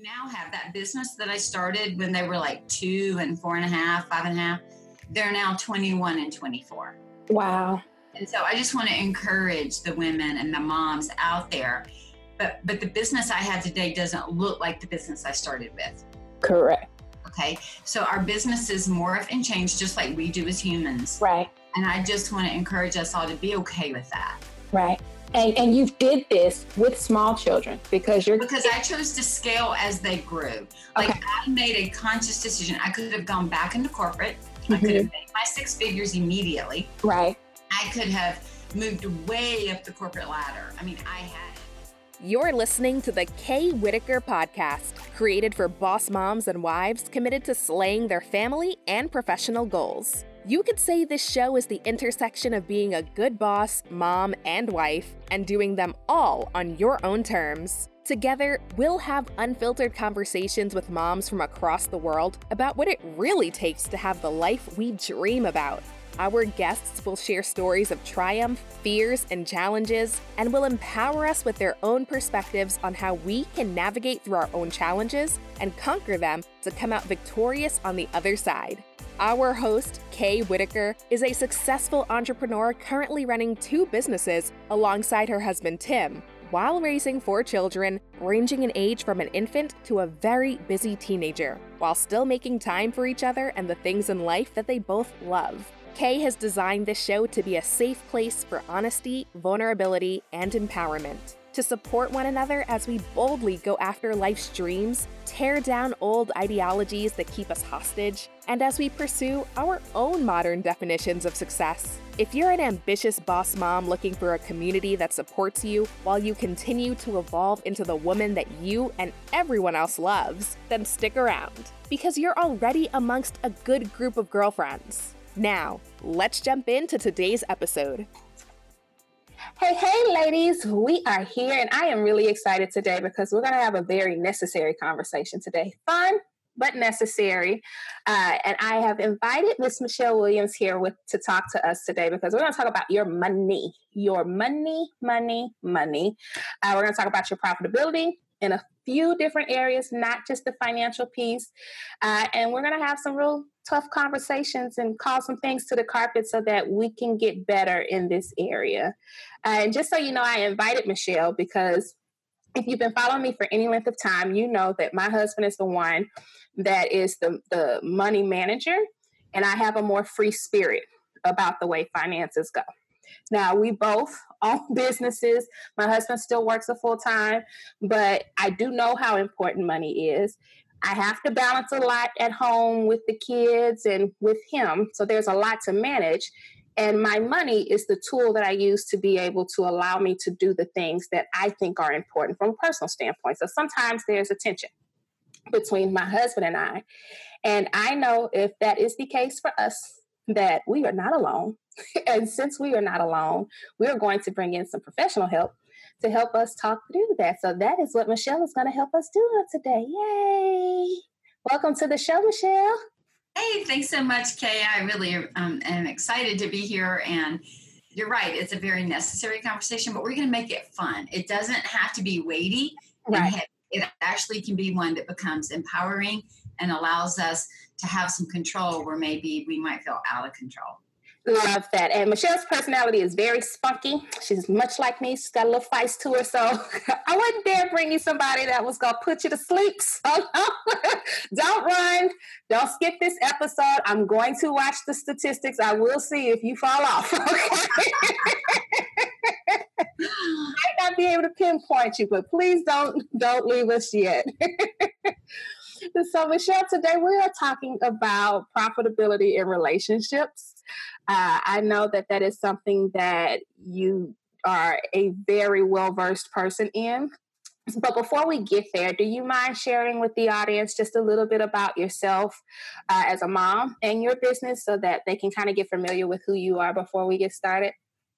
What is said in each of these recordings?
Now have that business that I started when they were like two and four and a half, five and a half. They're now 21 and 24. Wow. And so I just want to encourage the women and the moms out there. But but the business I have today doesn't look like the business I started with. Correct. Okay. So our businesses morph and change just like we do as humans. Right. And I just want to encourage us all to be okay with that. Right. And and you did this with small children because you're because I chose to scale as they grew. Like okay. I made a conscious decision. I could have gone back into corporate. Mm-hmm. I could have made my six figures immediately. Right. I could have moved way up the corporate ladder. I mean, I had you're listening to the Kay Whitaker podcast, created for boss moms and wives committed to slaying their family and professional goals. You could say this show is the intersection of being a good boss, mom, and wife, and doing them all on your own terms. Together, we'll have unfiltered conversations with moms from across the world about what it really takes to have the life we dream about. Our guests will share stories of triumph, fears, and challenges, and will empower us with their own perspectives on how we can navigate through our own challenges and conquer them to come out victorious on the other side. Our host, Kay Whitaker, is a successful entrepreneur currently running two businesses alongside her husband Tim, while raising four children, ranging in age from an infant to a very busy teenager, while still making time for each other and the things in life that they both love. Kay has designed this show to be a safe place for honesty, vulnerability, and empowerment. To support one another as we boldly go after life's dreams, tear down old ideologies that keep us hostage, and as we pursue our own modern definitions of success. If you're an ambitious boss mom looking for a community that supports you while you continue to evolve into the woman that you and everyone else loves, then stick around because you're already amongst a good group of girlfriends. Now, let's jump into today's episode. Hey, hey, ladies, we are here, and I am really excited today because we're going to have a very necessary conversation today. Fun, but necessary. Uh, and I have invited Miss Michele Williams here with to talk to us today because we're going to talk about your money, your money, money, money. Uh, we're going to talk about your profitability in a few different areas, not just the financial piece. Uh, and we're going to have some real tough conversations and call some things to the carpet so that we can get better in this area. Uh, and just so you know, I invited Michele because if you've been following me for any length of time, you know that my husband is the one that is the, the money manager, and I have a more free spirit about the way finances go. Now, we both own businesses. My husband still works a full time, but I do know how important money is. I have to balance a lot at home with the kids and with him. So there's a lot to manage. And my money is the tool that I use to be able to allow me to do the things that I think are important from a personal standpoint. So sometimes there's a tension between my husband and I. And I know if that is the case for us, that we are not alone. and since we are not alone, we are going to bring in some professional help to help us talk through that. So that is what Michele is going to help us do today. Yay! Welcome to the show, Michele. Hey, thanks so much, Kay. I really um, am excited to be here. And you're right, it's a very necessary conversation, but we're going to make it fun. It doesn't have to be weighty. Right. It actually can be one that becomes empowering and allows us to have some control where maybe we might feel out of control. Love that. And Michele's personality is very spunky. She's much like me. She's got a little feist to her. So I wouldn't dare bring you somebody that was going to put you to sleep. So don't run. Don't skip this episode. I'm going to watch the statistics. I will see if you fall off. Okay. Might not be able to pinpoint you, but please don't don't leave us yet. so Michele, today we are talking about profitability in relationships. Uh, I know that that is something that you are a very well versed person in. But before we get there, do you mind sharing with the audience just a little bit about yourself uh, as a mom and your business so that they can kind of get familiar with who you are before we get started?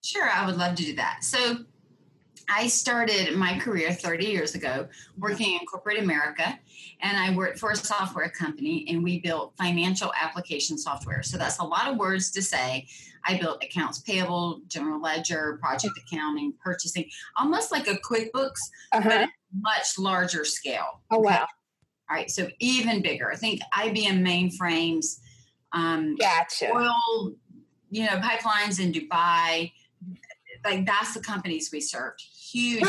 Sure, I would love to do that. So, I started my career 30 years ago working in corporate America, and I worked for a software company, and we built financial application software. So that's a lot of words to say. I built accounts payable, general ledger, project accounting, purchasing, almost like a QuickBooks, uh-huh. but much larger scale. Oh wow! All right, so even bigger. I think IBM mainframes, um, Gotcha. oil, you know, pipelines in Dubai. Like that's the companies we served. Huge.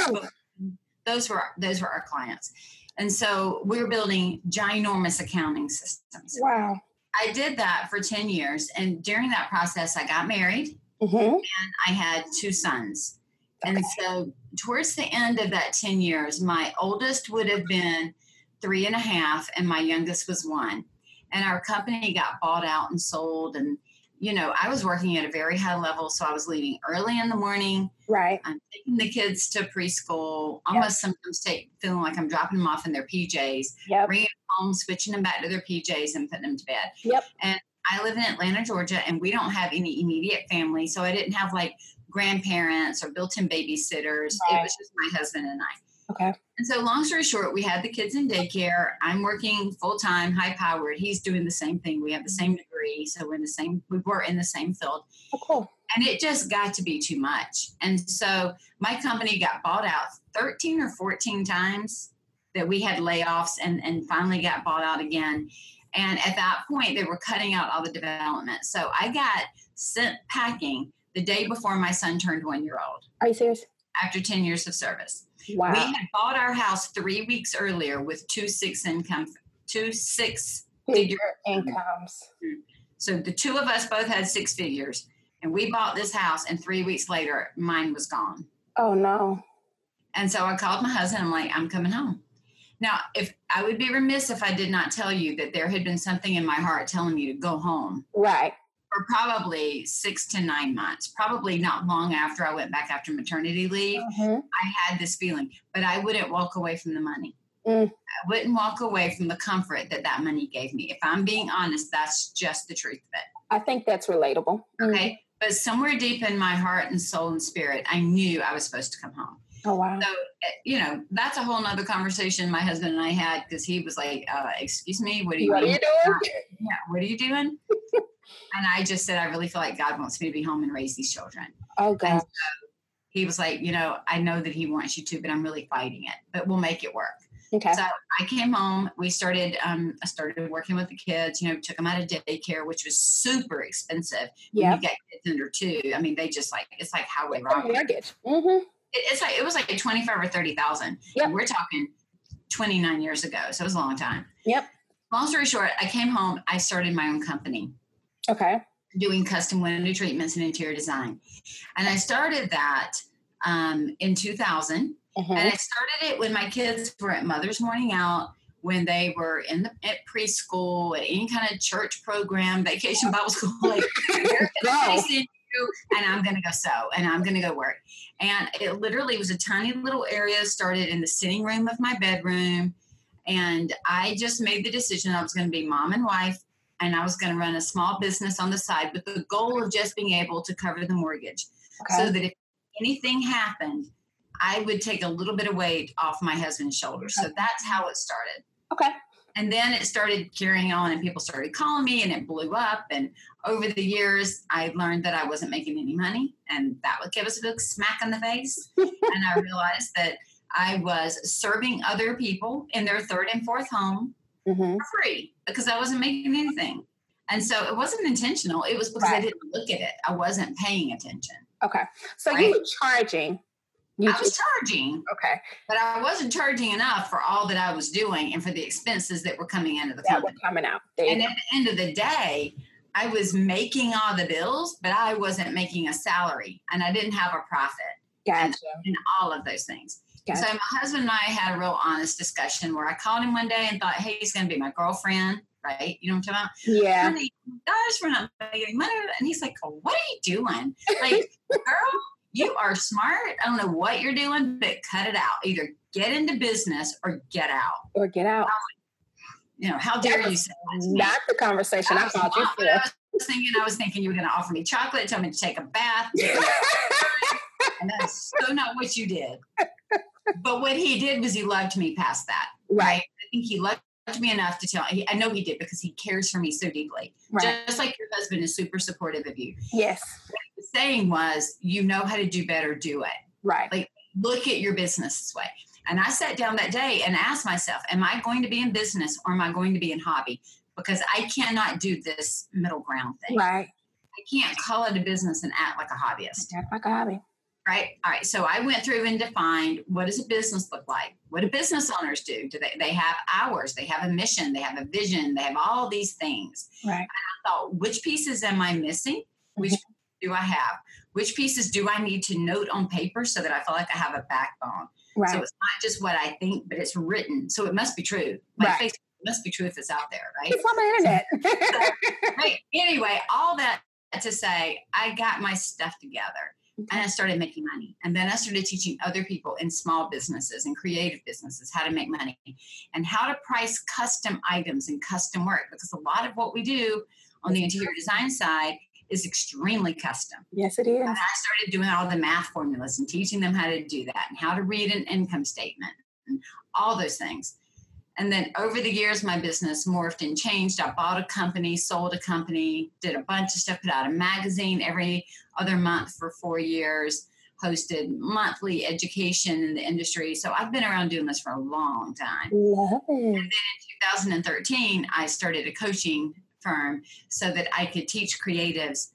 Those were those were our clients, and so we were building ginormous accounting systems. Wow. I did that for ten years, and during that process, I got married. hmm and I had two sons. And so, towards the end of that 10 years, my oldest would have been three and a half, and my youngest was one. And our company got bought out and sold. And, you know, I was working at a very high level. So, I was leaving early in the morning. Right. I'm taking the kids to preschool, almost sometimes take, feeling like I'm dropping them off in their PJs, Yep. bringing them home, switching them back to their PJs, and putting them to bed. Yep. And I live in Atlanta, Georgia, and we don't have any immediate family. So I didn't have like grandparents or built in babysitters. Right. It was just my husband and I. Okay. And so, long story short, we had the kids in daycare. I'm working full time, high powered. He's doing the same thing. We have the mm-hmm. same degree. So, we're in the same, we were in the same field. Oh, cool. And it just got to be too much. And so, my company got bought out 13 or 14 times that we had layoffs and, and finally got bought out again. And at that point, they were cutting out all the development. So I got sent packing the day before my son turned one year old Are you serious? after 10 years of service. Wow. We had bought our house three weeks earlier with two six income, two six Figure figure incomes. Mm-hmm. So the two of us both had six figures. And we bought this house, and three weeks later, mine was gone. Oh no. And so I called my husband. I'm like, I'm coming home. Now, if I would be remiss if I did not tell you that there had been something in my heart telling me to go home Right. for probably six to nine months, probably not long after I went back after maternity leave. hmm I had this feeling, but I wouldn't walk away from the money. Mm. I wouldn't walk away from the comfort that that money gave me. If I'm being honest, that's just the truth of it. I think that's relatable. Mm. Okay. But somewhere deep in my heart and soul and spirit, I knew I was supposed to come home. Oh wow. So, eh, you know, that's a whole nother conversation my husband and I had because he was like, uh, Excuse me, what are you What are doing? you doing? Yeah, what are you doing? and I just said, I really feel like God wants me to be home and raise these children. Oh god. And so he was like, You know, I know that he wants you to, but I'm really fighting it, but we'll make it work. Okay. So I came home. We started. Um, I started working with the kids. You know, took them out of daycare, which was super expensive. When Yeah. you get kids under two, I mean, they just like it's like highway robbery. mortgage. Mm-hmm. It, it's like it was like twenty five or thirty thousand. Yep. We're talking twenty nine years ago, so it was a long time. Yep. Long story short, I came home. I started my own company Okay. doing custom window treatments and interior design, and I started that um, in two thousand. And uh-huh. I started it when my kids were at Mother's Morning Out, when they were in the at preschool, at any kind of church program, vacation Bible school. Like, they're Go. gonna send you, and I'm going to go sew, and I'm going to go work. And it literally was a tiny little area. Started in the sitting room of my bedroom, and I just made the decision I was going to be mom and wife. And I was going to run a small business on the side with the goal of just being able to cover the mortgage Okay. so that if anything happened, I would take a little bit of weight off my husband's shoulders. So that's how it started. okay. And then it started carrying on, and people started calling me, and it blew up. And over the years, I learned that I wasn't making any money, and that would give us a big smack in the face. and I realized that I was serving other people in their third and fourth home hmm for free because I wasn't making anything. And so it wasn't intentional. It was because I didn't look at it. I wasn't paying attention. Okay. So Right. you were charging. You I was charging, okay. but I wasn't charging enough for all that I was doing and for the expenses that were coming into the That company. coming out. There And at the end of the day, I was making all the bills, but I wasn't making a salary and I didn't have a profit Gotcha. and all of those things. Gotcha. So my husband and I had a real honest discussion where I called him one day and thought, hey, he's going to be my girlfriend, right? You know what I'm talking about? Yeah. Honey, gosh, we're not making money. And he's like, oh, what are you doing? Like, girl, you are smart. I don't know what you're doing, but cut it out. Either get into business or get out. Or get out. You know, how dare you say that? Not the conversation I was thought you said. I was thinking. I was thinking you were going to offer me chocolate, tell me to take a bath, and that's so not what you did. But what he did was he loved me past that. right. I think he loved me enough to tell. I know he did because he cares for me so deeply. Right. Just like your husband is super supportive of you. Yes. The saying was, "You know how to do better, do it." Right. Like, Look at your business this way. And I sat down that day and asked myself, am I going to be in business or am I going to be in hobby? Because I cannot do this middle ground thing. Right. I can't call it a business and act like a hobbyist. Act like a hobby. Right. All right. So I went through and defined what does a business look like? What do business owners do? Do they, they have hours? They have a mission. They have a vision. They have all these things. Right. And I thought, which pieces am I missing? Which Mm-hmm. do I have? Which pieces do I need to note on paper so that I feel like I have a backbone? Right. So it's not just what I think, but it's written. So it must be true. My Right. face must be true if it's out there, right? it's on the internet. right. Anyway, all that to say, I got my stuff together and I started making money. And then I started teaching other people in small businesses and creative businesses how to make money and how to price custom items and custom work because a lot of what we do on the interior design side is extremely custom. yes, it is. And I started doing all the math formulas and teaching them how to do that and how to read an income statement and all those things. And then over the years, my business morphed and changed. I bought a company, sold a company, did a bunch of stuff, put out a magazine every other month for four years, hosted monthly education in the industry. So I've been around doing this for a long time. Love it. 2013, I started a coaching firm so that I could teach creatives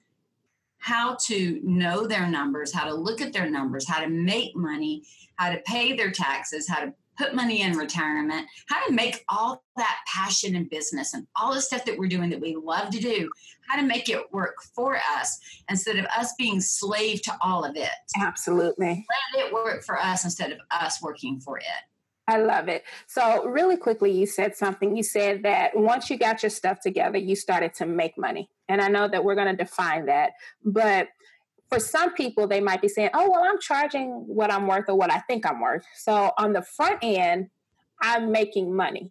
how to know their numbers, how to look at their numbers, how to make money, how to pay their taxes, how to put money in retirement, how to make all that passion in business and all the stuff that we're doing that we love to do, how to make it work for us instead of us being slave to all of it. Absolutely. Let it work for us instead of us working for it. I love it. So, really quickly, you said something. You said that once you got your stuff together, you started to make money. And I know that we're going to define that. But for some people, they might be saying, oh, well, I'm charging what I'm worth or what I think I'm worth. So, on the front end, I'm making money.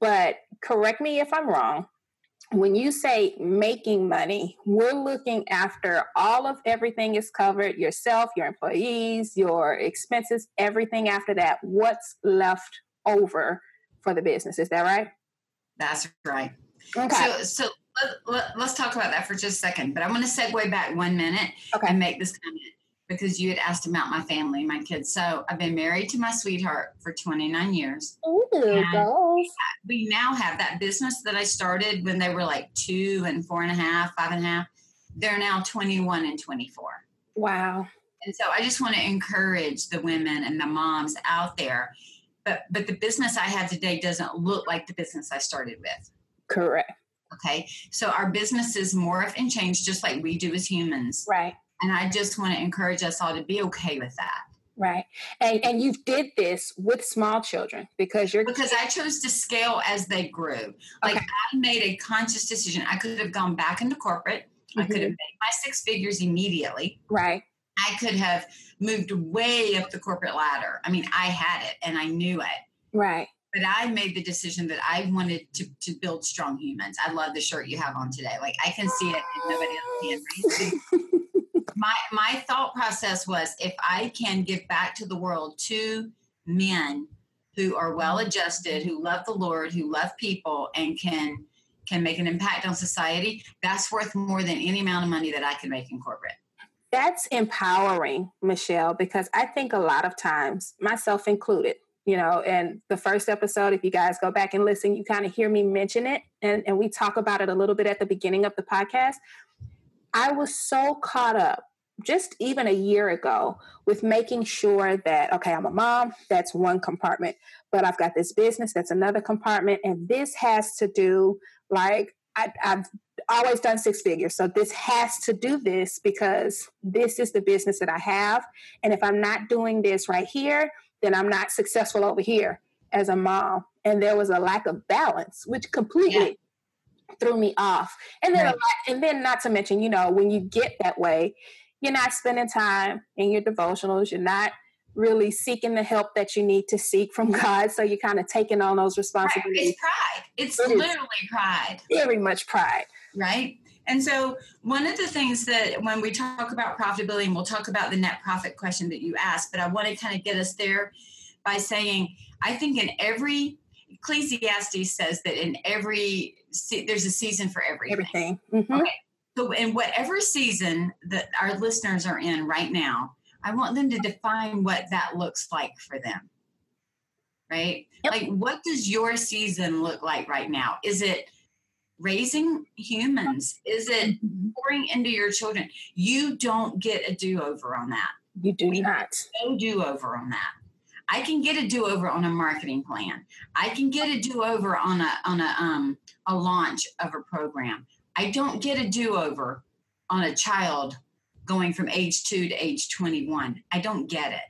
But correct me if I'm wrong. When you say making money, we're looking after all of everything is covered yourself, your employees, your expenses, everything after that. What's left over for the business? Is that right? That's right. Okay. So, so let, us talk about that for just a second. But I'm going to segue back one minute Okay. and make this comment because you had asked about my family, my kids. So I've been married to my sweetheart for 29 years. Ooh, goals. We now have that business that I started when they were like two and four and a half, five and a half. They're now 21 and 24. Wow. And so I just want to encourage the women and the moms out there. But but the business I have today doesn't look like the business I started with. Correct. Okay. So our businesses morph and change just like we do as humans. Right. And I just want to encourage us all to be okay with that. Right. And and you did this with small children because you're Because I chose to scale as they grew. Like Okay. I made a conscious decision. I could have gone back into corporate. I could have Mhm. made my six figures immediately. right. I could have moved way up the corporate ladder. I mean, I had it and I knew it. Right. But I made the decision that I wanted to, to build strong humans. I love the shirt you have on today. Like I can see it and nobody else can. right? my my thought process was if I can give back to the world two men who are well adjusted, who love the Lord, who love people, and can can make an impact on society, that's worth more than any amount of money that I can make in corporate. That's empowering, Michele, because I think a lot of times, myself included, you know, and the first episode, if you guys go back and listen, you kind of hear me mention it and, and we talk about it a little bit at the beginning of the podcast. I was so caught up just even a year ago with making sure that, okay, I'm a mom, that's one compartment, but I've got this business, that's another compartment, and this has to do like I, I've always done six figures. So this has to do this because this is the business that I have. And if I'm not doing this right here, then I'm not successful over here as a mom. And there was a lack of balance, which completely threw me off. And then, a lot, and then not to mention, you know, when you get that way, you're not spending time in your devotionals. You're not really seeking the help that you need to seek from God. So you're kind of taking on those Right. responsibilities. It's pride. It's It literally pride. Very much pride. right? And so, one of the things that when we talk about profitability, and we'll talk about the net profit question that you asked, but I want to kind of get us there by saying, I think in every Ecclesiastes says that in every there's a season for everything. Everything. Mhm. Okay. So, in whatever season that our listeners are in right now, I want them to define what that looks like for them. right? Yep. Like, what does your season look like right now? Is it raising humans? Is it mm-hmm. pouring into your children? You don't get a do over on that. You do not. No do over on that. I can get a do over on a marketing plan. I can get a do over on a on a um a launch of a program. I don't get a do over on a child going from age two to age 21. I don't get it.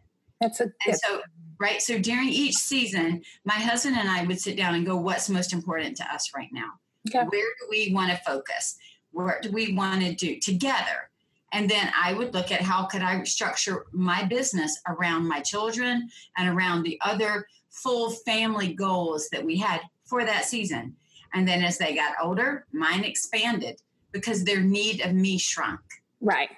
That's a and so right. So during each season, my husband and I would sit down and go, what's most important to us right now? Okay. Where do we want to focus? What do we want to do together? And then I would look at how could I structure my business around my children and around the other full family goals that we had for that season. And then as they got older, mine expanded because their need of me shrunk. Right.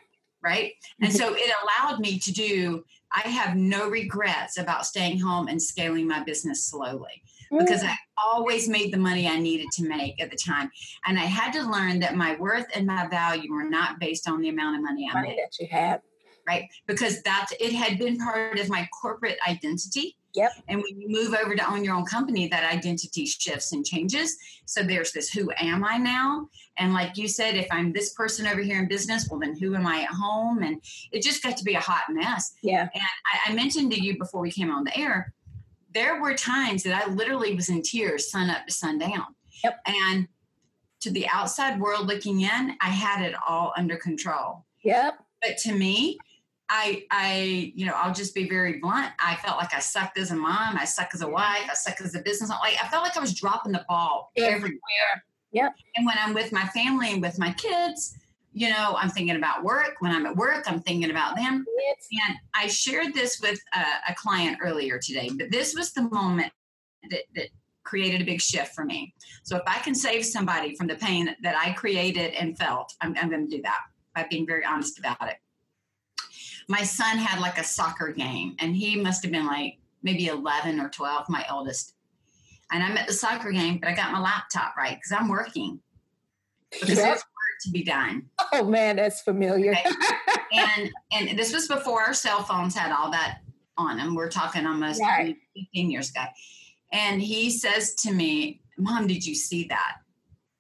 Right. And so it allowed me to do, I have no regrets about staying home and scaling my business slowly because mm. I always made the money I needed to make at the time. And I had to learn that my worth and my value were not based on the amount of money I money made. that you had. Right. Because that it had been part of my corporate identity. Yep. And when you move over to own your own company, that identity shifts and changes. So there's this who am I now? And like you said, if I'm this person over here in business, well, then who am I at home? And it just got to be a hot mess. Yeah. And I, I mentioned to you before we came on the air there were times that I literally was in tears, sun up to sundown. Yep. And to the outside world looking in, I had it all under control. Yep. But to me, I, I, you know, I'll just be very blunt. I felt like I sucked as a mom. I suck as a wife. I suck as a business. Like I felt like I was dropping the ball everywhere. Yep. And when I'm with my family and with my kids, you know, I'm thinking about work. When I'm at work, I'm thinking about them. And I shared this with a, a client earlier today, but this was the moment that, that created a big shift for me. So if I can save somebody from the pain that I created and felt, I'm, I'm going to do that by being very honest about it. My son had like a soccer game, and he must have been like maybe 11 or 12, my oldest. And I'm at the soccer game, but I got my laptop right because I'm working. Because yep to be done. Oh man, that's familiar. Okay. and and this was before our cell phones had all that on them. We're talking almost right. 15 years ago. And he says to me, Mom, did you see that?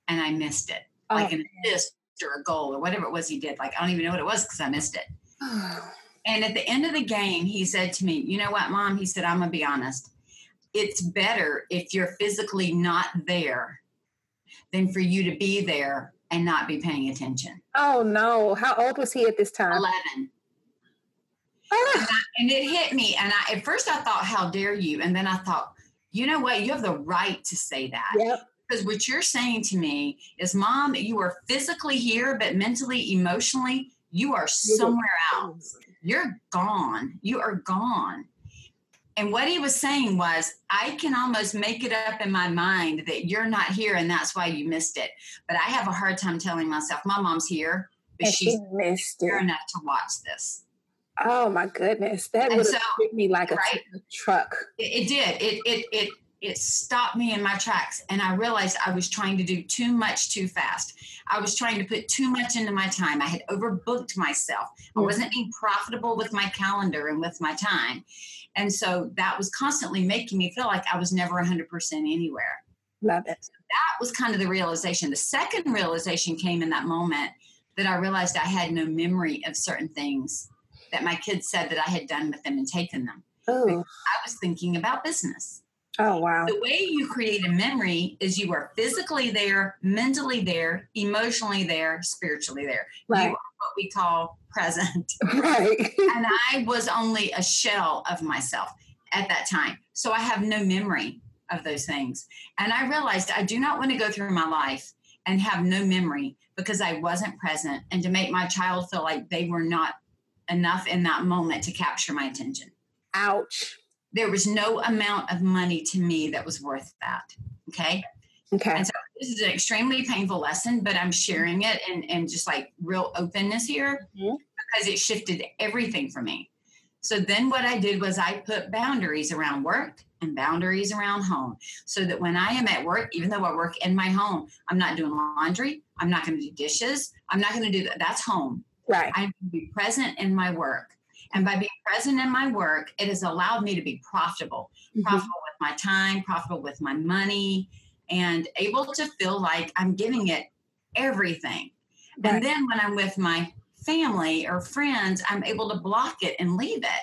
And I missed it. Oh, like an assist or a goal or whatever it was he did. Like I don't even know what it was because I missed it. and at the end of the game, he said to me, You know what, Mom? He said, I'm gonna be honest. It's better if you're physically not there than for you to be there and not be paying attention. Oh no. How old was he at this time? 11. Ah. And, I, and, it hit me. And I, at first I thought, how dare you? And then I thought, you know what? You have the right to say that. Yep. Because what you're saying to me is, Mom, you are physically here, but mentally, emotionally, you are somewhere else. You're gone. You are gone. And what he was saying was, I can almost make it up in my mind that you're not here and that's why you missed it. But I have a hard time telling myself, my mom's here, but and she's she missed here it. enough to watch this. Oh my goodness. That would have so, hit me like a, right? truck. It, it did. It, it, it, it stopped me in my tracks and i realized i was trying to do too much too fast i was trying to put too much into my time i had overbooked myself i mm. wasn't being profitable with my calendar and with my time and so that was constantly making me feel like i was never 100% anywhere love it so that was kind of the realization the second realization came in that moment that i realized i had no memory of certain things that my kids said that i had done with them and taken them oh. i was thinking about business Oh, wow. The way you create a memory is you are physically there, mentally there, emotionally there, spiritually there. Right. You what we call present. Right. and I was only a shell of myself at that time. So I have no memory of those things. And I realized I do not want to go through my life and have no memory because I wasn't present and to make my child feel like they were not enough in that moment to capture my attention. Ouch there was no amount of money to me that was worth that. Okay. Okay. And so this is an extremely painful lesson, but I'm sharing it and, and just like real openness here mm-hmm. because it shifted everything for me. So then what I did was I put boundaries around work and boundaries around home so that when I am at work, even though I work in my home, I'm not doing laundry, I'm not going to do dishes, I'm not going to do that. That's home. Right. I'm going to be present in my work. And by being present in my work, it has allowed me to be profitable, mm-hmm. profitable with my time, profitable with my money, and able to feel like I'm giving it everything. Right. And then when I'm with my family or friends, I'm able to block it and leave it.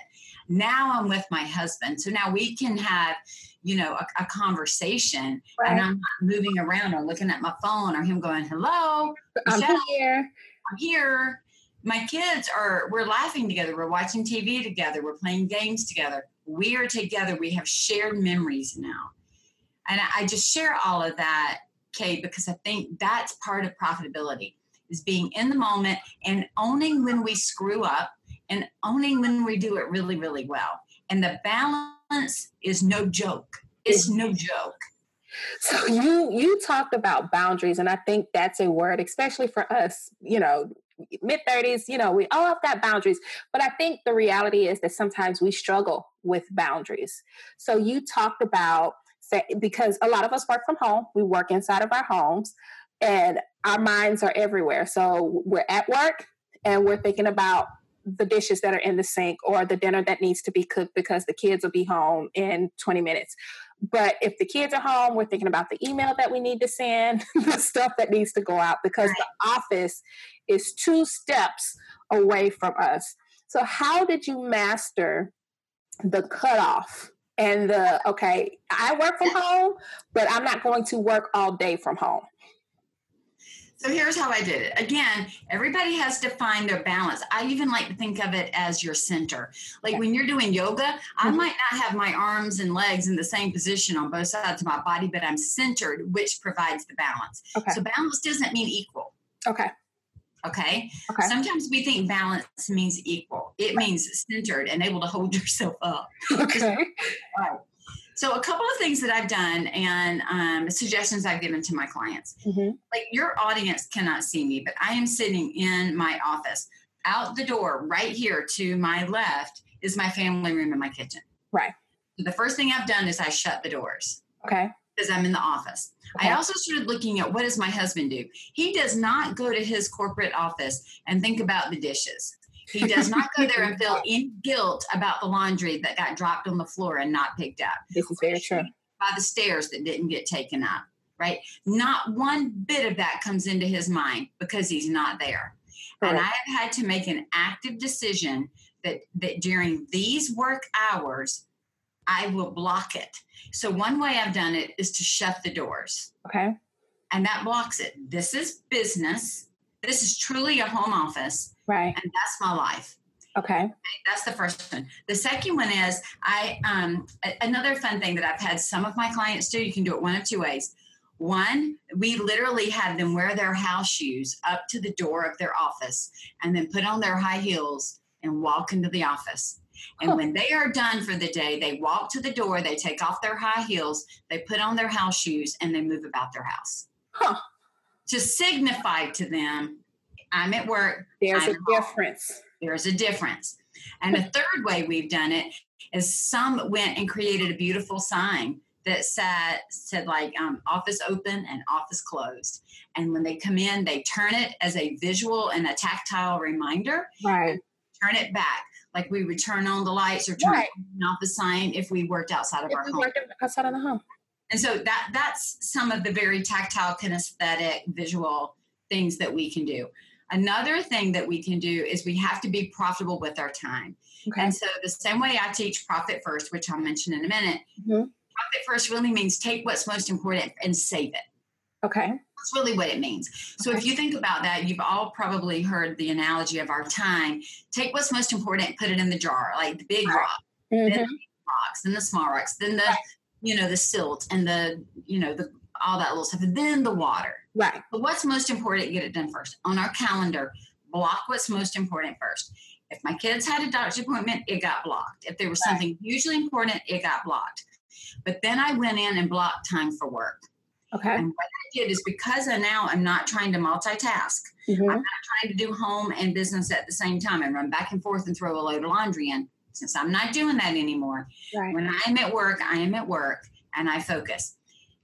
Now I'm with my husband. So now we can have, you know, a, a conversation right. and I'm not moving around or looking at my phone or him going, hello, I'm here. I'm here. My kids are, we're laughing together. We're watching TV together. We're playing games together. We are together. We have shared memories now. And I just share all of that, Kay, because I think that's part of profitability is being in the moment and owning when we screw up and owning when we do it really, really well. And the balance is no joke. It's no joke. So you you talked about boundaries, and I think that's a word, especially for us. You know, mid thirties. You know, we all have got boundaries, but I think the reality is that sometimes we struggle with boundaries. So you talked about because a lot of us work from home. We work inside of our homes, and our minds are everywhere. So we're at work, and we're thinking about the dishes that are in the sink or the dinner that needs to be cooked because the kids will be home in 20 minutes. But if the kids are home, we're thinking about the email that we need to send, the stuff that needs to go out because right. the office is two steps away from us. So, how did you master the cutoff and the okay, I work from home, but I'm not going to work all day from home? So here's how I did it. Again, everybody has to find their balance. I even like to think of it as your center. Like when you're doing yoga, I mm-hmm. might not have my arms and legs in the same position on both sides of my body, but I'm centered, which provides the balance. Okay. So balance doesn't mean equal. Okay. Okay? okay. Sometimes we think balance means equal. It means centered and able to hold yourself up. Okay. Right. So, a couple of things that I've done and um, suggestions I've given to my clients. Mm-hmm. Like your audience cannot see me, but I am sitting in my office. Out the door, right here to my left, is my family room and my kitchen. Right. The first thing I've done is I shut the doors. Okay. Because I'm in the office. Okay. I also started looking at what does my husband do? He does not go to his corporate office and think about the dishes. He does not go there and feel any guilt about the laundry that got dropped on the floor and not picked up. This is very true. By the stairs that didn't get taken up, right? Not one bit of that comes into his mind because he's not there. And I have had to make an active decision that, that during these work hours, I will block it. So one way I've done it is to shut the doors. Okay. And that blocks it. This is business. This is truly a home office Right. And that's my life. Okay. That's the first one. The second one is I um another fun thing that I've had some of my clients do. You can do it one of two ways. One, we literally have them wear their house shoes up to the door of their office and then put on their high heels and walk into the office. And when they are done for the day, they walk to the door, they take off their high heels, they put on their house shoes, and they move about their house. Huh. To signify to them I'm at work. There's I'm a difference. There's a difference. And the third way we've done it is some went and created a beautiful sign that said said like um, office open and office closed. And when they come in, they turn it as a visual and a tactile reminder. Right. Turn it back like we would turn on the lights or turn right. off the sign if we worked outside of if our home. Worked outside of the home. And so that that's some of the very tactile, kinesthetic, visual things that we can do. Another thing that we can do is we have to be profitable with our time. Okay. And so, the same way I teach profit first, which I'll mention in a minute, mm-hmm. profit first really means take what's most important and save it. Okay. That's really what it means. So, okay. if you think about that, you've all probably heard the analogy of our time. Take what's most important, put it in the jar, like the big rock, mm-hmm. then the rocks, then the small rocks, then the, you know, the silt and the, you know, the all that little stuff, and then the water. Right. But what's most important, get it done first. On our calendar, block what's most important first. If my kids had a doctor's appointment, it got blocked. If there was right. something hugely important, it got blocked. But then I went in and blocked time for work. Okay. And what I did is because I now I'm not trying to multitask. Mm-hmm. I'm not trying to do home and business at the same time and run back and forth and throw a load of laundry in. Since I'm not doing that anymore, right. when I'm at work, I am at work and I focus.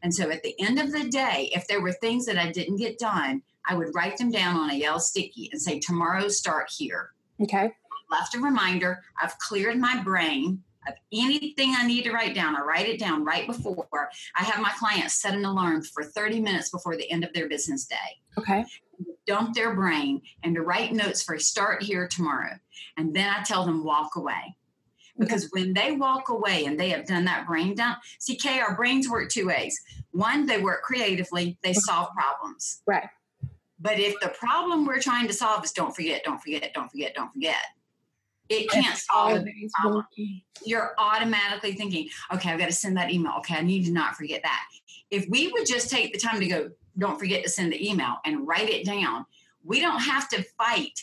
And so at the end of the day, if there were things that I didn't get done, I would write them down on a yellow sticky and say, tomorrow start here. Okay. Left a reminder. I've cleared my brain. Of anything I need to write down. I write it down right before. I have my clients set an alarm for 30 minutes before the end of their business day. Okay. Dump their brain and to write notes for a start here tomorrow. And then I tell them walk away. Because okay. when they walk away and they have done that brain dump, see, Kay, our brains work two ways. One, they work creatively, they solve problems. Right. But if the problem we're trying to solve is don't forget, don't forget, don't forget, don't forget, it can't solve the problem. You're automatically thinking, okay, I've got to send that email. Okay, I need to not forget that. If we would just take the time to go, don't forget to send the email and write it down, we don't have to fight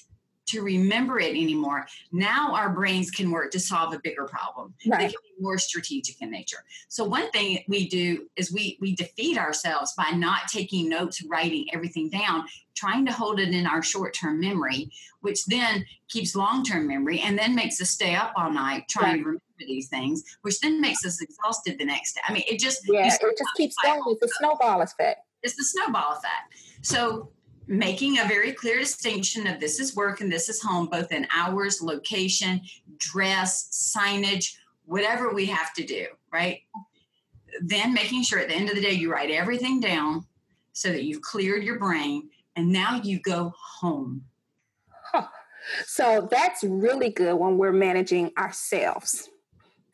to remember it anymore. Now our brains can work to solve a bigger problem. Right. They can be more strategic in nature. So one thing we do is we we defeat ourselves by not taking notes, writing everything down, trying to hold it in our short-term memory, which then keeps long-term memory and then makes us stay up all night trying right. to remember these things, which then makes us exhausted the next day. I mean, it just yeah, it just keeps going. It's a snowball effect. It's the snowball effect. So making a very clear distinction of this is work and this is home, both in hours, location, dress, signage, whatever we have to do, right? Then making sure at the end of the day you write everything down so that you've cleared your brain and now you go home. Huh. So that's really good when we're managing ourselves.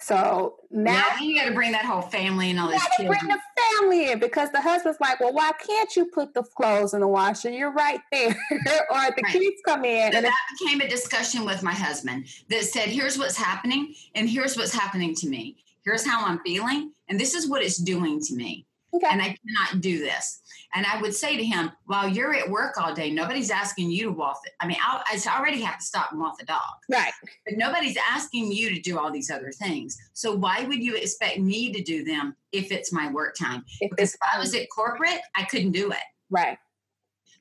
So now yeah, you got to bring that whole family and all this. You bring the family in because the husband's like, "Well, why can't you put the clothes in the washer? You're right there." or the right. kids come in, so and that became a discussion with my husband that said, "Here's what's happening, and here's what's happening to me. Here's how I'm feeling, and this is what it's doing to me." Okay. And I cannot do this. And I would say to him, while you're at work all day, nobody's asking you to walk. The, I mean, I'll, I already have to stop and walk the dog. Right. But nobody's asking you to do all these other things. So why would you expect me to do them if it's my work time? If because if I was at corporate, I couldn't do it. Right.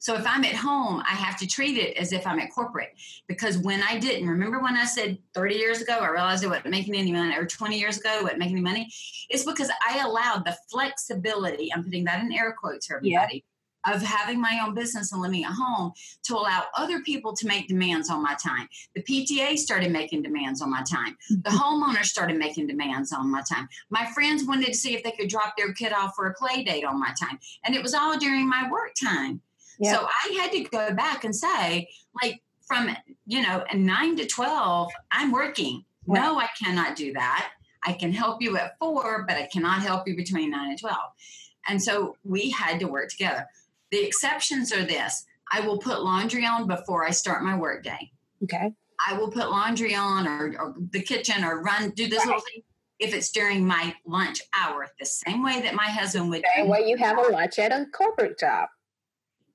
So if I'm at home, I have to treat it as if I'm at corporate because when I didn't, remember when I said 30 years ago, I realized it wasn't making any money, or 20 years ago, it wasn't making any money. It's because I allowed the flexibility, I'm putting that in air quotes for everybody, yeah. of having my own business and living at home to allow other people to make demands on my time. The PTA started making demands on my time. The mm-hmm. homeowner started making demands on my time. My friends wanted to see if they could drop their kid off for a play date on my time. And it was all during my work time. Yep. So I had to go back and say, like, from, you know, nine to 12, I'm working. Right. No, I cannot do that. I can help you at four, but I cannot help you between nine and 12. And so we had to work together. The exceptions are this I will put laundry on before I start my work day. Okay. I will put laundry on or, or the kitchen or run, do this right. little thing if it's during my lunch hour, the same way that my husband would. Same way you have a lunch at a corporate job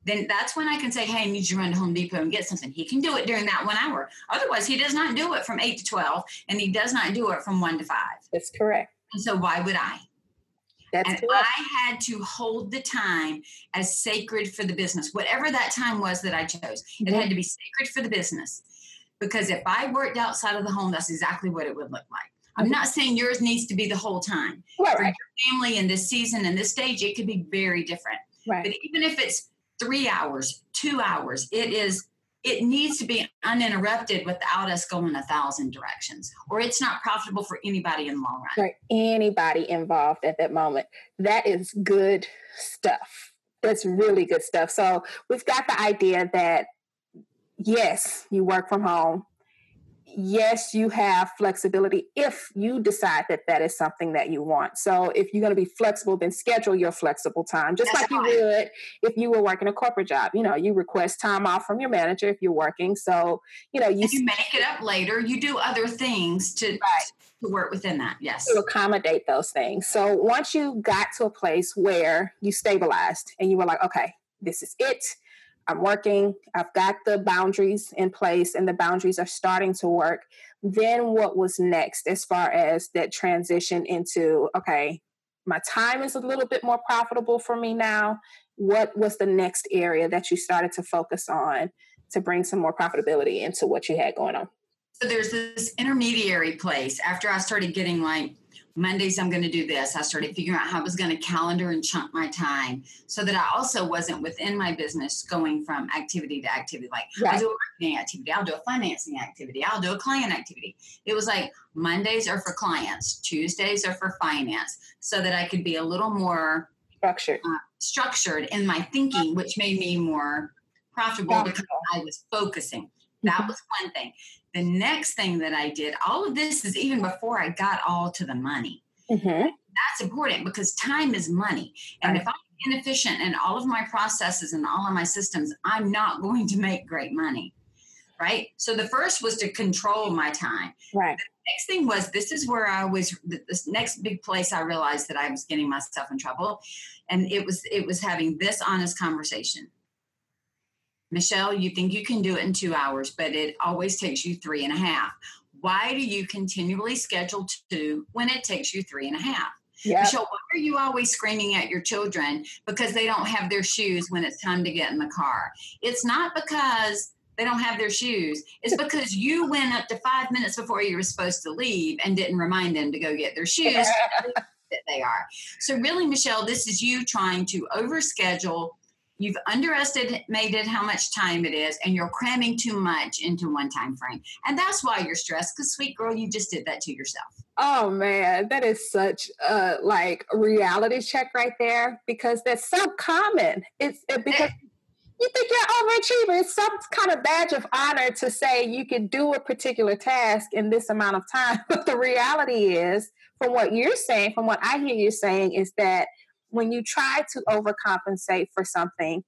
then that's when I can say, hey, I need you to run to Home Depot and get something. He can do it during that one hour. Otherwise, he does not do it from 8 to 12, and he does not do it from 1 to 5. That's correct. And so, why would I? That's and correct. I had to hold the time as sacred for the business, whatever that time was that I chose. It mm-hmm. had to be sacred for the business. Because if I worked outside of the home, that's exactly what it would look like. I'm mm-hmm. not saying yours needs to be the whole time. Right. For your family in this season and this stage, it could be very different. Right. But even if it's three hours, two hours. It is it needs to be uninterrupted without us going a thousand directions or it's not profitable for anybody in the long run. For anybody involved at that moment. That is good stuff. That's really good stuff. So we've got the idea that yes you work from home yes, you have flexibility if you decide that that is something that you want. So if you're going to be flexible, then schedule your flexible time, just That's like you would if you were working a corporate job. You know, you request time off from your manager if you're working. So you know, you, you make it up later. You do other things to. Right. To work within that, yes. To accommodate those things. So once you got to a place where you stabilized and you were like, okay, this is it I'm working, I've got the boundaries in place, and the boundaries are starting to work. Then, what was next as far as that transition into, okay, my time is a little bit more profitable for me now? What was the next area that you started to focus on to bring some more profitability into what you had going on? So there's this intermediary place after I started getting like Mondays, I'm going to do this. I started figuring out how I was going to calendar and chunk my time so that I also wasn't within my business going from activity to activity. Like right. I'll do a marketing activity, I'll do a financing activity, I'll do a client activity. It was like Mondays are for clients, Tuesdays are for finance, so that I could be a little more structured, uh, structured in my thinking, which made me more profitable because I was focusing. That mm-hmm. was one thing. The next thing that I did, all of this is even before I got all to the money. Mm-hmm. That's important because time is money. And right. if I'm inefficient in all of my processes and all of my systems, I'm not going to make great money. Right. So the first was to control my time. Right. The next thing was this is where I was this next big place I realized that I was getting myself in trouble. And it was it was having this honest conversation Michele, you think you can do it in two hours, but it always takes you three and a half. Why do you continually schedule two when it takes you three and a half? Yep. Michele, why are you always screaming at your children because they don't have their shoes when it's time to get in the car? It's not because they don't have their shoes. It's because you went up to five minutes before you were supposed to leave and didn't remind them to go get their shoes. that they are. So really, Michele, this is you trying to overschedule You've underestimated how much time it is, and you're cramming too much into one time frame. And that's why you're stressed, because sweet girl, you just did that to yourself. Oh man, that is such a like reality check right there because that's so common. It's it, because you think you're overachiever. It's some kind of badge of honor to say you can do a particular task in this amount of time. But the reality is, from what you're saying, from what I hear you saying, is that when you try to overcompensate for something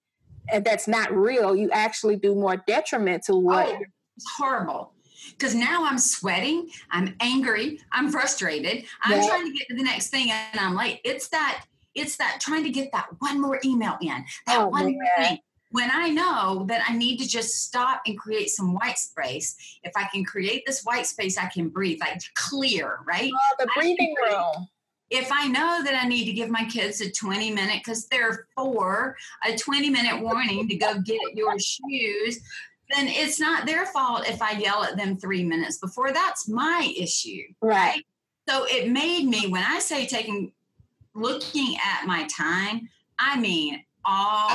and that's not real, you actually do more detriment to what. Oh, it's horrible. Because now I'm sweating, I'm angry, I'm frustrated, I'm yeah. trying to get to the next thing and I'm late. It's that, it's that trying to get that one more email in, that oh, one thing. When I know that I need to just stop and create some white space, if I can create this white space, I can breathe, like clear, right? Oh, the breathing room if I know that I need to give my kids a 20 minute, because they're four, a 20 minute warning to go get your shoes, then it's not their fault if I yell at them three minutes before. That's my issue. Right. right? So it made me, when I say taking, looking at my time, I mean all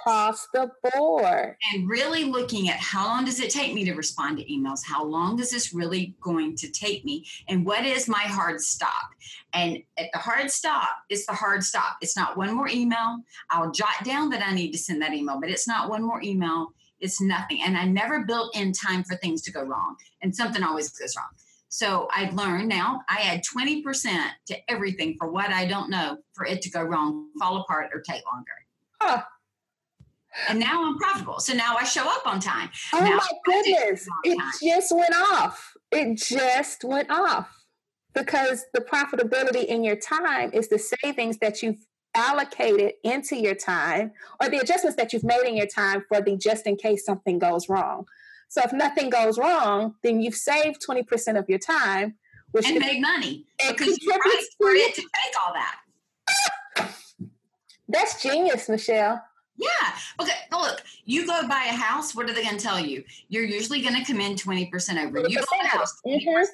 across the board. And really looking at how long does it take me to respond to emails? How long is this really going to take me? And what is my hard stop? And at the hard stop, it's the hard stop. It's not one more email. I'll jot down that I need to send that email, but it's not one more email. It's nothing. And I never built in time for things to go wrong. And something always goes wrong. So I've learned now I add 20% to everything for what I don't know for it to go wrong, fall apart, or take longer. Huh. And now I'm profitable. So now I show up on time. Oh now my goodness. It just went off. It just went off. Because the profitability in your time is the savings that you've allocated into your time or the adjustments that you've made in your time for the just in case something goes wrong. So if nothing goes wrong, then you've saved 20% of your time. Which and made money because you priced for it to take all that. That's genius, Michele. Yeah. Okay. Look, you go buy a house. What are they going to tell you? You're usually going to come in 20% over. You buy a house 20% mm-hmm. over.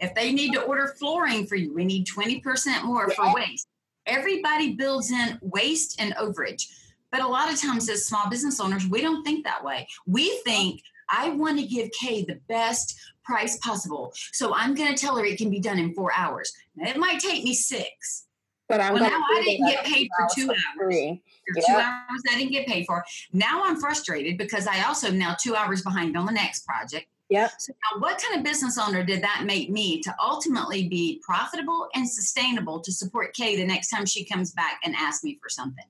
If they need to order flooring for you, we need 20% more yeah. for waste. Everybody builds in waste and overage. But a lot of times, as small business owners, we don't think that way. We think I want to give Kay the best price possible. So I'm going to tell her it can be done in four hours. Now, it might take me six. But I'm well, now I didn't get paid for two hours. For two hours I didn't get paid for. Now I'm frustrated because I also now two hours behind on the next project. Yep. So now what kind of business owner did that make me to ultimately be profitable and sustainable to support Kay the next time she comes back and asks me for something?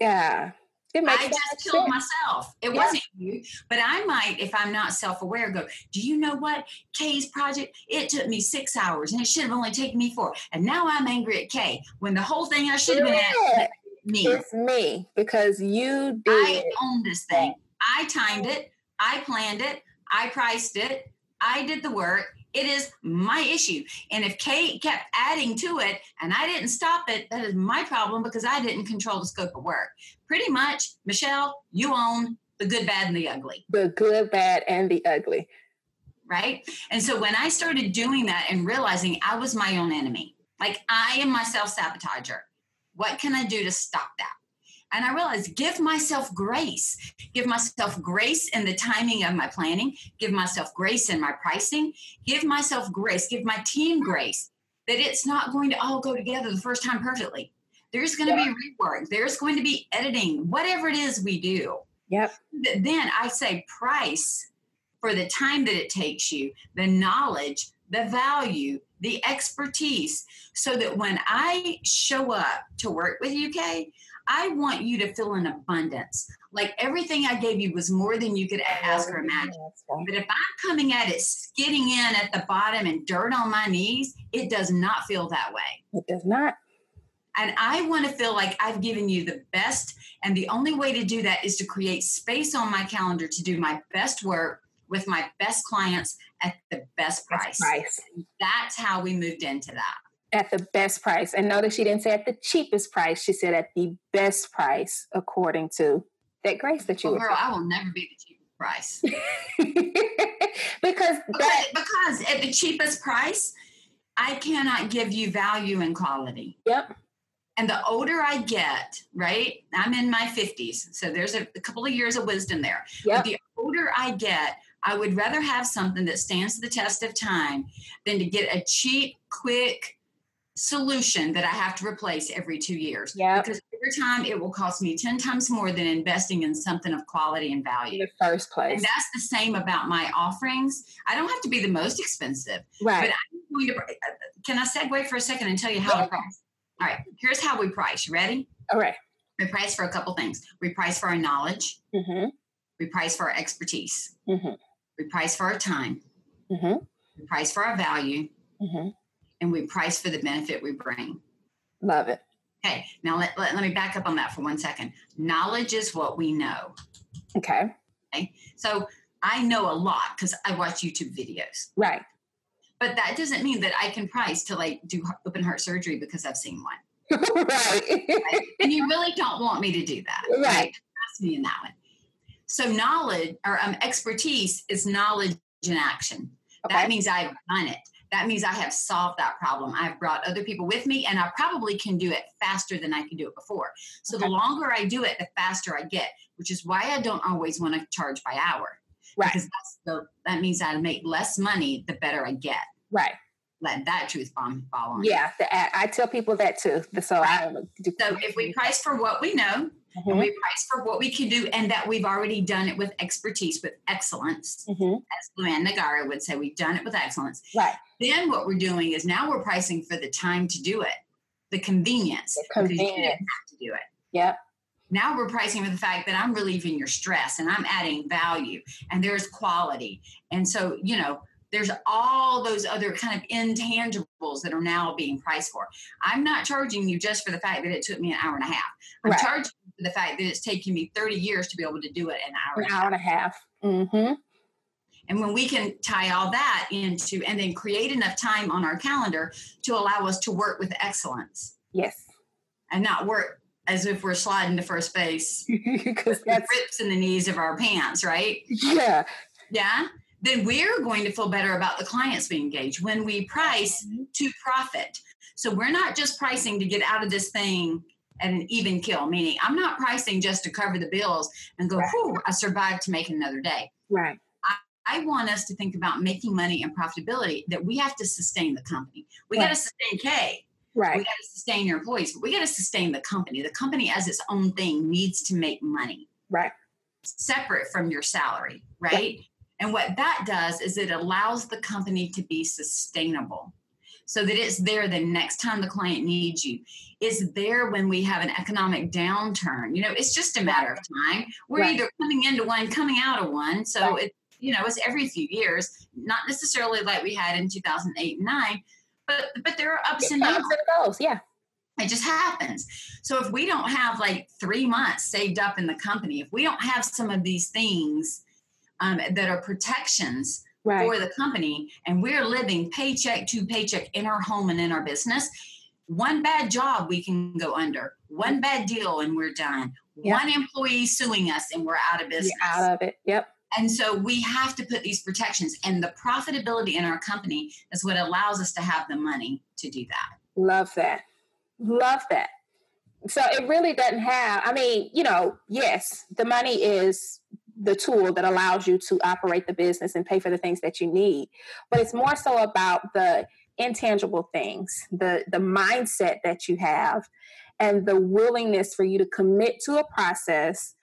Yeah. I just killed myself. It yeah. wasn't you, but I might, if I'm not self-aware, go. Do you know what Kay's project? It took me six hours, and it should have only taken me four. And now I'm angry at Kay when the whole thing I should have been at me. It's me because you did. I own this thing. I timed it. I planned it. I priced it. I did the work. It is my issue. And if Kay kept adding to it and I didn't stop it, that is my problem because I didn't control the scope of work. Pretty much, Michele, you own the good, bad, and the ugly. The good, bad, and the ugly. right? And so when I started doing that and realizing I was my own enemy, like I am my self sabotager, what can I do to stop that? And I realized give myself grace. Give myself grace in the timing of my planning. Give myself grace in my pricing. Give myself grace. Give my team grace that it's not going to all go together the first time perfectly. There's going to be rework. There's going to be editing, whatever it is we do. Yep. Then I say price for the time that it takes you, the knowledge, the value, the expertise, so that when I show up to work with UK, I want you to feel an abundance. Like everything I gave you was more than you could ask or imagine. But if I'm coming at it skidding in at the bottom and dirt on my knees, it does not feel that way. It does not. And I want to feel like I've given you the best. And the only way to do that is to create space on my calendar to do my best work with my best clients at the best price. Best price. That's how we moved into that at the best price. And notice she didn't say at the cheapest price. She said at the best price, according to that grace that you. Oh, well, girl, I will never be the cheapest price. because that, because at the cheapest price, I cannot give you value and quality. Yep. And the older I get, right? I'm in my 50s, so there's a, a couple of years of wisdom there. Yep. But the older I get, I would rather have something that stands the test of time than to get a cheap, quick, solution that I have to replace every two years. Yeah. Because every time it will cost me 10 times more than investing in something of quality and value. In the first place. And that's the same about my offerings. I don't have to be the most expensive. Right. But I'm going to, uh, can I segue for a second and tell you how yeah. to price? All right. Here's how we price. You ready? All right. We price for a couple things. We price for our knowledge. Mm-hmm. We price for our expertise. Mm-hmm. We price for our time. Mm-hmm. We price for our value. And we price for the benefit we bring. Love it. Okay, now let, let, let me back up on that for one second. Knowledge is what we know. Okay. Okay. So I know a lot because I watch YouTube videos. Right. But that doesn't mean that I can price to like do open heart surgery because I've seen one. right. right. And you really don't want me to do that. Right. right? Trust me in that one. So knowledge or um, expertise is knowledge in action. Okay. That means I've done it that means I have solved that problem. I've brought other people with me and I probably can do it faster than I could do it before. So okay. the longer I do it, the faster I get, which is why I don't always want to charge by hour. Right. Because that's the, that means I make less money the better I get. Right. Let that truth bomb fall on. Yeah, the, I tell people that too. So right. I do. So if we price for what we know, Mm-hmm. And we price for what we can do and that we've already done it with expertise, with excellence. Mm-hmm. As LuAnn Nigara would say, we've done it with excellence. Right. Then what we're doing is now we're pricing for the time to do it, the convenience. The convenience. have to do it. Yep. Now we're pricing for the fact that I'm relieving your stress and I'm adding value and there's quality. And so, you know, there's all those other kind of intangibles that are now being priced for. I'm not charging you just for the fact that it took me an hour and a half. I'm right. charging the fact that it's taken me 30 years to be able to do it in an hour. An hour and a half. Mm-hmm. And when we can tie all that into and then create enough time on our calendar to allow us to work with excellence. Yes. And not work as if we're sliding to first base because that's rips in the knees of our pants, right? Yeah. Yeah. Then we're going to feel better about the clients we engage when we price to profit. So we're not just pricing to get out of this thing at an even kill, meaning I'm not pricing just to cover the bills and go, right. I survived to make another day. Right. I, I, want us to think about making money and profitability that we have to sustain the company. We right. got to sustain Kay. Right. We got to sustain your employees, but we got to sustain the company. The company as its own thing needs to make money. Right. Separate from your salary, right? right. And what that does is it allows the company to be sustainable so that it's there the next time the client needs you. It's there when we have an economic downturn. You know, it's just a matter of time. We're right. either coming into one, coming out of one. So right. it, you know, it's every few years, not necessarily like we had in 2008 and 9, but but there are ups it and downs. Goes, yeah. It just happens. So if we don't have like three months saved up in the company, if we don't have some of these things um, that are protections right. for the company and we're living paycheck to paycheck in our home and in our business one bad job we can go under one bad deal and we're done yep. one employee suing us and we're out of business You're out of it yep And so we have to put these protections, and the profitability in our company is what allows us to have the money to do that. Love that. Love that. So it really doesn't have, I mean, you know, yes, the money is the tool that allows you to operate the business and pay for the things that you need, but it's more so about the intangible things, the the mindset that you have and the willingness for you to commit to a process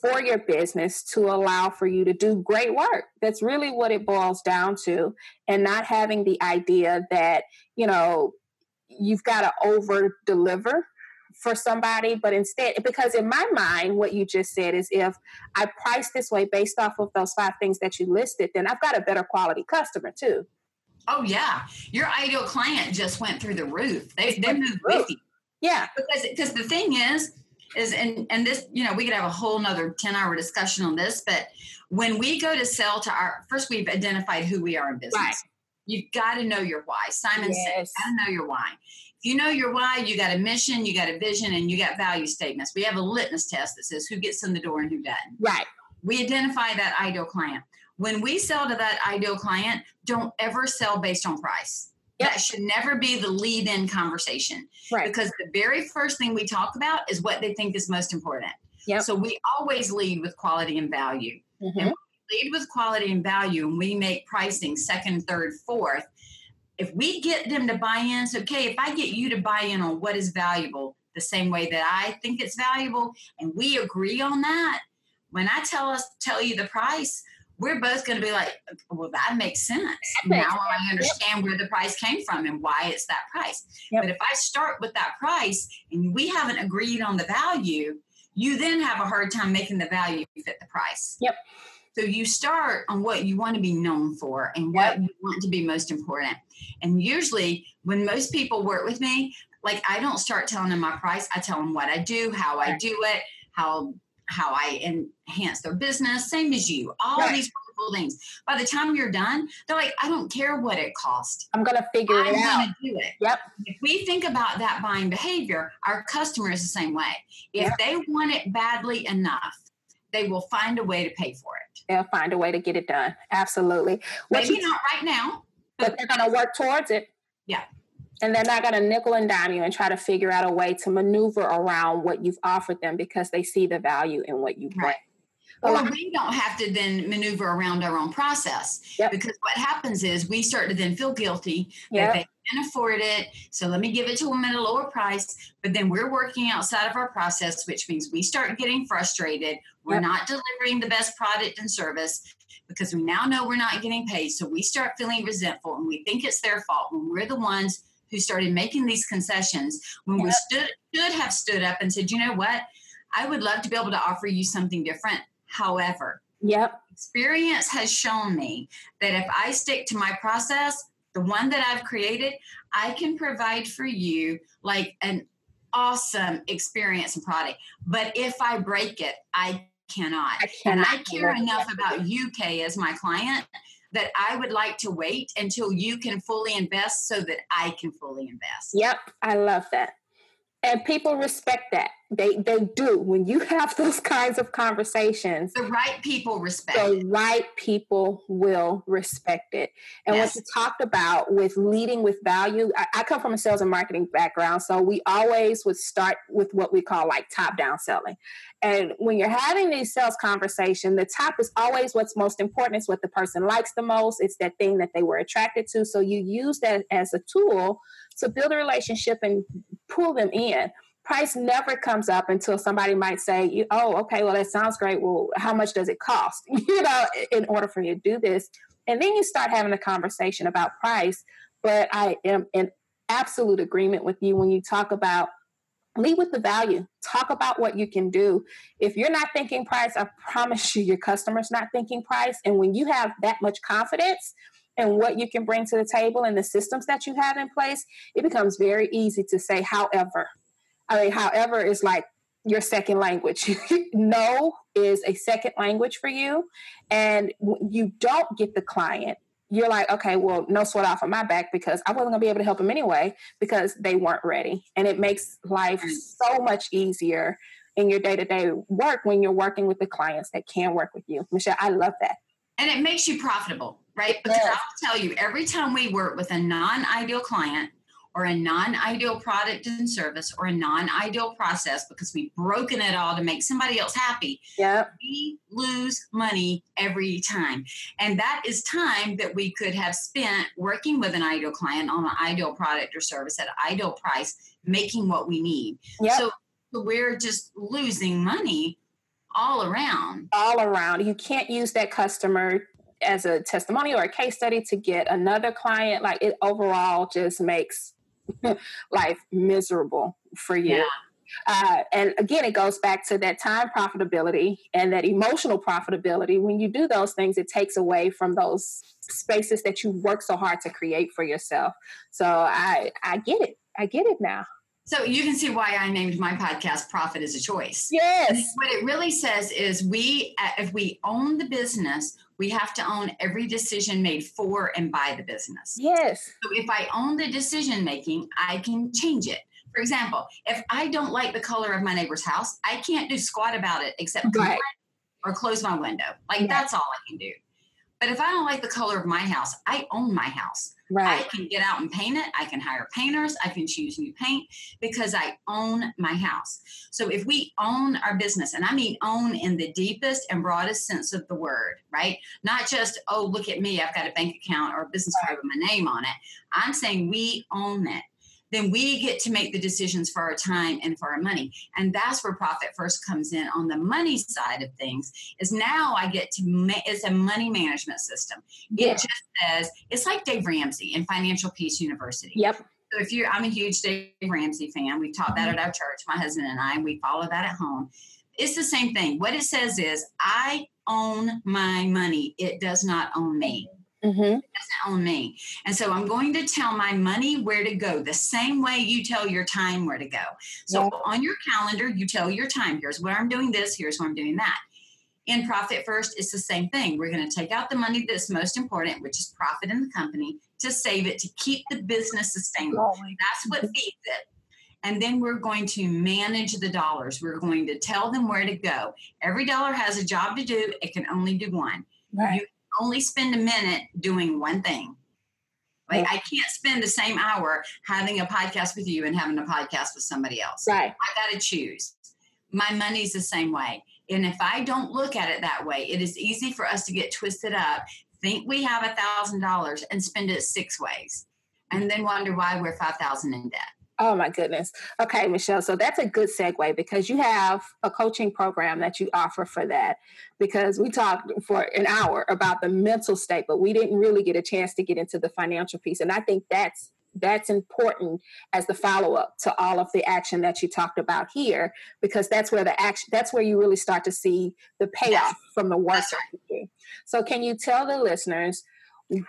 for your business to allow for you to do great work. That's really what it boils down to and not having the idea that, you know, you've got to over deliver for somebody, but instead, because in my mind, what you just said is if I price this way based off of those five things that you listed, then I've got a better quality customer too. Oh yeah, your ideal client just went through the roof. They they moved with you. Yeah, because because the thing is, is and and this you know we could have a whole nother 10 hour discussion on this but when we go to sell to our first we've identified who we are in business right. you've got to know your why simon yes. said got to know your why you know your why, you got a mission, you got a vision, and you got value statements. We have a litmus test that says who gets in the door and who doesn't. Right. We identify that ideal client. When we sell to that ideal client, don't ever sell based on price. Yep. That should never be the lead in conversation. Right. Because the very first thing we talk about is what they think is most important. Yep. So we always lead with quality and value. Mm-hmm. And lead with quality and value and we make pricing second, third, fourth, if we get them to buy in, so okay, if I get you to buy in on what is valuable the same way that I think it's valuable, and we agree on that, when I tell us tell you the price, we're both going to be like, well, that makes sense. That makes now sense. I understand yep. where the price came from and why it's that price. Yep. But if I start with that price and we haven't agreed on the value, you then have a hard time making the value fit the price. Yep. So you start on what you want to be known for and what you want to be most important. And usually, when most people work with me, like I don't start telling them my price. I tell them what I do, how I do it, how how I enhance their business. Same as you. All right. these wonderful things. By the time you're done, they're like, I don't care what it costs. I'm gonna figure I'm it out. do it. Yep. If we think about that buying behavior, our customer is the same way. If yep. they want it badly enough, they will find a way to pay for it. They'll find a way to get it done. Absolutely. What Maybe not right now, but they're going to work towards it. Yeah. And they're not going to nickel and dime you and try to figure out a way to maneuver around what you've offered them because they see the value in what you bring. Right. Or we don't have to then maneuver around our own process. Yep. Because what happens is we start to then feel guilty yep. that they can't afford it. So let me give it to them at a lower price. But then we're working outside of our process, which means we start getting frustrated. We're yep. not delivering the best product and service because we now know we're not getting paid. So we start feeling resentful and we think it's their fault when we're the ones who started making these concessions when we stood should have stood up and said, you know what? I would love to be able to offer you something different. However, yep. experience has shown me that if I stick to my process, the one that I've created, I can provide for you like an awesome experience and product. But if I break it, I cannot. I cannot and I care enough about you, Kay, as my client that I would like to wait until you can fully invest so that I can fully invest. Yep, I love that. And people respect that. They they do. When you have those kinds of conversations, the right people respect the it. right people will respect it. And yes. what you talked about with leading with value, I, I come from a sales and marketing background, so we always would start with what we call like top down selling. And when you're having these sales conversation, the top is always what's most important. It's what the person likes the most. It's that thing that they were attracted to. So you use that as a tool to build a relationship and pull them in price never comes up until somebody might say, "Oh, okay, well that sounds great. Well, how much does it cost?" you know, in order for you to do this, and then you start having a conversation about price. But I am in absolute agreement with you when you talk about lead with the value. Talk about what you can do. If you're not thinking price, I promise you, your customer's not thinking price. And when you have that much confidence, and what you can bring to the table and the systems that you have in place, it becomes very easy to say, however, I mean, however, is like your second language. no is a second language for you. And you don't get the client, you're like, okay, well, no sweat off of my back because I wasn't gonna be able to help them anyway because they weren't ready. And it makes life so much easier in your day to day work when you're working with the clients that can work with you. Michele, I love that. And it makes you profitable, right? Because. I'll tell you, every time we work with a non ideal client, or a non ideal product and service or a non ideal process because we've broken it all to make somebody else happy, yep. we lose money every time. And that is time that we could have spent working with an ideal client on an ideal product or service at an ideal price, making what we need. Yep. So we're just losing money all around. All around. You can't use that customer as a testimony or a case study to get another client. Like it overall just makes life miserable for you. Yeah. Uh, and again, it goes back to that time profitability and that emotional profitability. When you do those things, it takes away from those spaces that you work so hard to create for yourself. So I, I get it. I get it now. So you can see why I named my podcast "Profit is a Choice." Yes. What it really says is, we uh, if we own the business, we have to own every decision made for and by the business. Yes. So if I own the decision making, I can change it. For example, if I don't like the color of my neighbor's house, I can't do squat about it except right. or close my window. Like that's all I can do. But if I don't like the color of my house, I own my house. Right. I can get out and paint it. I can hire painters. I can choose new paint because I own my house. So if we own our business, and I mean own in the deepest and broadest sense of the word, right? Not just, oh, look at me, I've got a bank account or a business card with my name on it. I'm saying we own it then we get to make the decisions for our time and for our money. And that's where profit first comes in on the money side of things. Is now I get to ma- it's a money management system. Yeah. It just says it's like Dave Ramsey in Financial Peace University. Yep. So if you're, I'm a huge Dave Ramsey fan. We taught that at mm-hmm. our church, my husband and I. We follow that at home. It's the same thing. What it says is, I own my money. It does not own me. Mm-hmm. It doesn't own me. And so I'm going to tell my money where to go the same way you tell your time where to go. So yeah. on your calendar, you tell your time. Here's where I'm doing this, here's where I'm doing that. In Profit First, it's the same thing. We're going to take out the money that's most important, which is profit in the company, to save it, to keep the business sustainable. Oh that's what feeds it. And then we're going to manage the dollars. We're going to tell them where to go. Every dollar has a job to do, it can only do one. Right. You only spend a minute doing one thing. Like I can't spend the same hour having a podcast with you and having a podcast with somebody else. Right. I got to choose. My money's the same way. And if I don't look at it that way, it is easy for us to get twisted up, think we have a thousand dollars and spend it six ways, and then wonder why we're five thousand in debt. Oh my goodness. Okay, Michele. So that's a good segue because you have a coaching program that you offer for that. Because we talked for an hour about the mental state, but we didn't really get a chance to get into the financial piece. And I think that's that's important as the follow-up to all of the action that you talked about here because that's where the action that's where you really start to see the payoff from the work that you do. So can you tell the listeners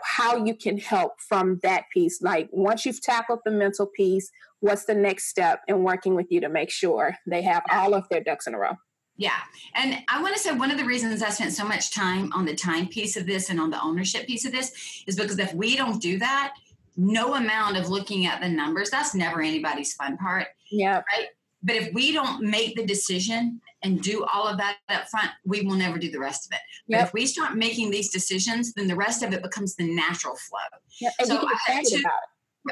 how you can help from that piece like once you've tackled the mental piece what's the next step in working with you to make sure they have all of their ducks in a row? Yeah. And I want to say one of the reasons I spent so much time on the time piece of this and on the ownership piece of this is because if we don't do that, no amount of looking at the numbers, that's never anybody's fun part. Yeah. Right. But if we don't make the decision and do all of that up front, we will never do the rest of it. Yep. But if we start making these decisions, then the rest of it becomes the natural flow. Yeah, and so you get excited about it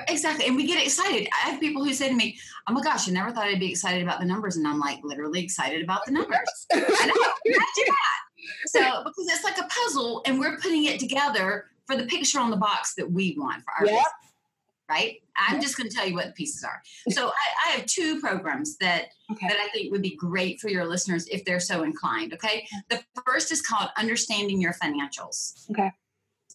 Exactly. And we get excited. I have people who say to me, Oh my gosh, I never thought I'd be excited about the numbers. And I'm like, literally excited about the numbers. I know. Imagine that. So, because it's like a puzzle and we're putting it together for the picture on the box that we want for our yep. business. Right? I'm just going to tell you what the pieces are. So, I, I have two programs that okay. that I think would be great for your listeners if they're so inclined. Okay. The first is called Understanding Your Financials. Okay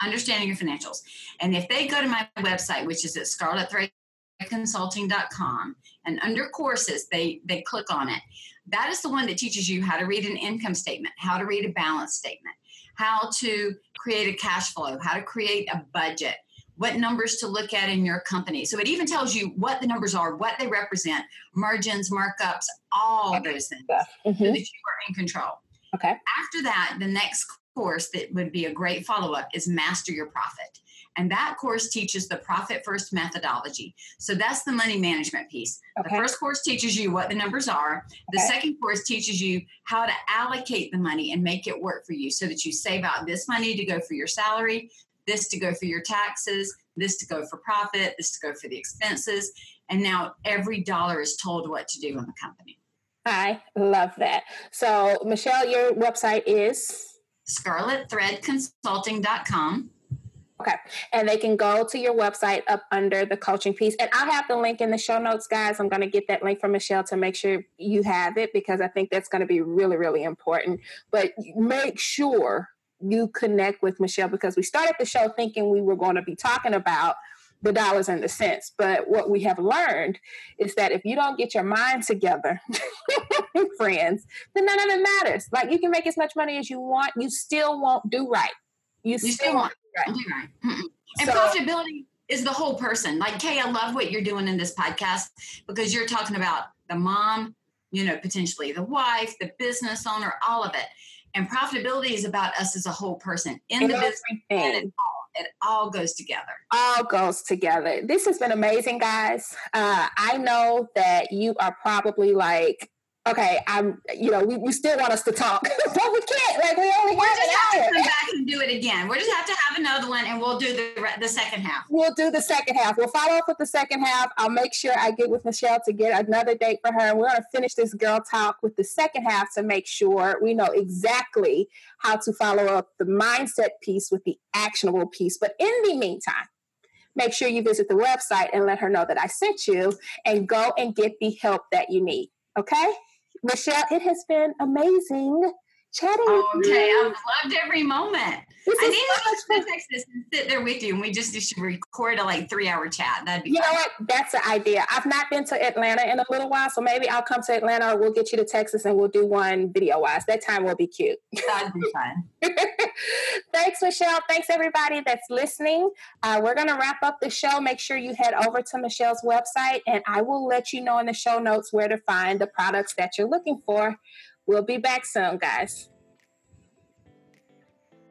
understanding your financials. And if they go to my website, which is at scarletthreadconsulting.com, and under courses, they they click on it. That is the one that teaches you how to read an income statement, how to read a balance statement, how to create a cash flow, how to create a budget, what numbers to look at in your company. So it even tells you what the numbers are, what they represent, margins, markups, all those things, mm-hmm. so that you are in control. Okay. After that, the next course that would be a great follow up is Master Your Profit. And that course teaches the profit first methodology. So that's the money management piece. Okay. The first course teaches you what the numbers are. The okay. second course teaches you how to allocate the money and make it work for you so that you save out this money to go for your salary, this to go for your taxes, this to go for profit, this to go for the expenses. And now every dollar is told what to do in the company. I love that. So, Michele, your website is scarletthreadconsulting.com. Okay. And they can go to your website up under the coaching piece. And I'll have the link in the show notes, guys. I'm going to get that link from Michele to make sure you have it because I think that's going to be really, really important. But make sure you connect with Michele because we started the show thinking we were going to be talking about the dollars and the cents. But what we have learned is that if you don't get your mind together, friends, then none of it matters. Like you can make as much money as you want, you still won't do right. You, you still, still won't do right. right. And so, profitability is the whole person. Like Kay, I love what you're doing in this podcast because you're talking about the mom, you know, potentially the wife, the business owner, all of it. And profitability is about us as a whole person in the business and it all goes together. All goes together. This has been amazing, guys. Uh, I know that you are probably like, okay, I'm, you know, we, we still want us to talk, but we can't. Like, we only we have an hour. come back and do it again. We just have to have another one, and we'll do the the second half. We'll do the second half. We'll follow up with the second half. I'll make sure I get with Michele to get another date for her, and we're going to finish this girl talk with the second half to make sure we know exactly how to follow up the mindset piece with the actionable piece. But in the meantime make sure you visit the website and let her know that I sent you and go and get the help that you need. Okay? Michele, it has been amazing chatting oh, okay. I've loved every moment. This I need so to Texas and sit there with you, and we just should record a like three hour chat. That'd be. You fun. know what? That's the idea. I've not been to Atlanta in a little while, so maybe I'll come to Atlanta, or we'll get you to Texas, and we'll do one video wise. That time will be cute. That'd be fun. Thanks, Michele. Thanks everybody that's listening. Uh, we're gonna wrap up the show. Make sure you head over to Michele's website, and I will let you know in the show notes where to find the products that you're looking for. We'll be back soon, guys.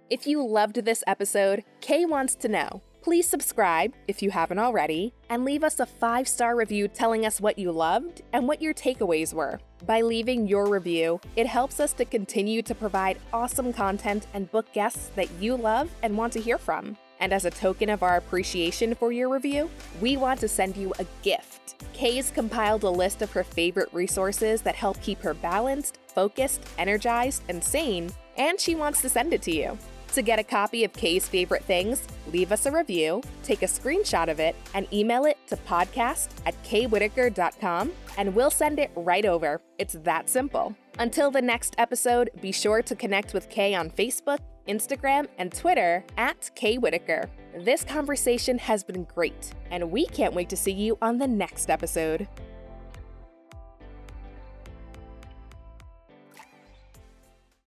If you loved this episode, Kay wants to know. Please subscribe if you haven't already, and leave us a five star review telling us what you loved and what your takeaways were. By leaving your review, it helps us to continue to provide awesome content and book guests that you love and want to hear from. And as a token of our appreciation for your review, we want to send you a gift. Kay's compiled a list of her favorite resources that help keep her balanced, focused, energized, and sane, and she wants to send it to you. To get a copy of Kay's favorite things, leave us a review, take a screenshot of it, and email it to podcast at kaywhitaker.com, and we'll send it right over. It's that simple. Until the next episode, be sure to connect with Kay on Facebook, Instagram, and Twitter at Kay Whitaker. This conversation has been great, and we can't wait to see you on the next episode.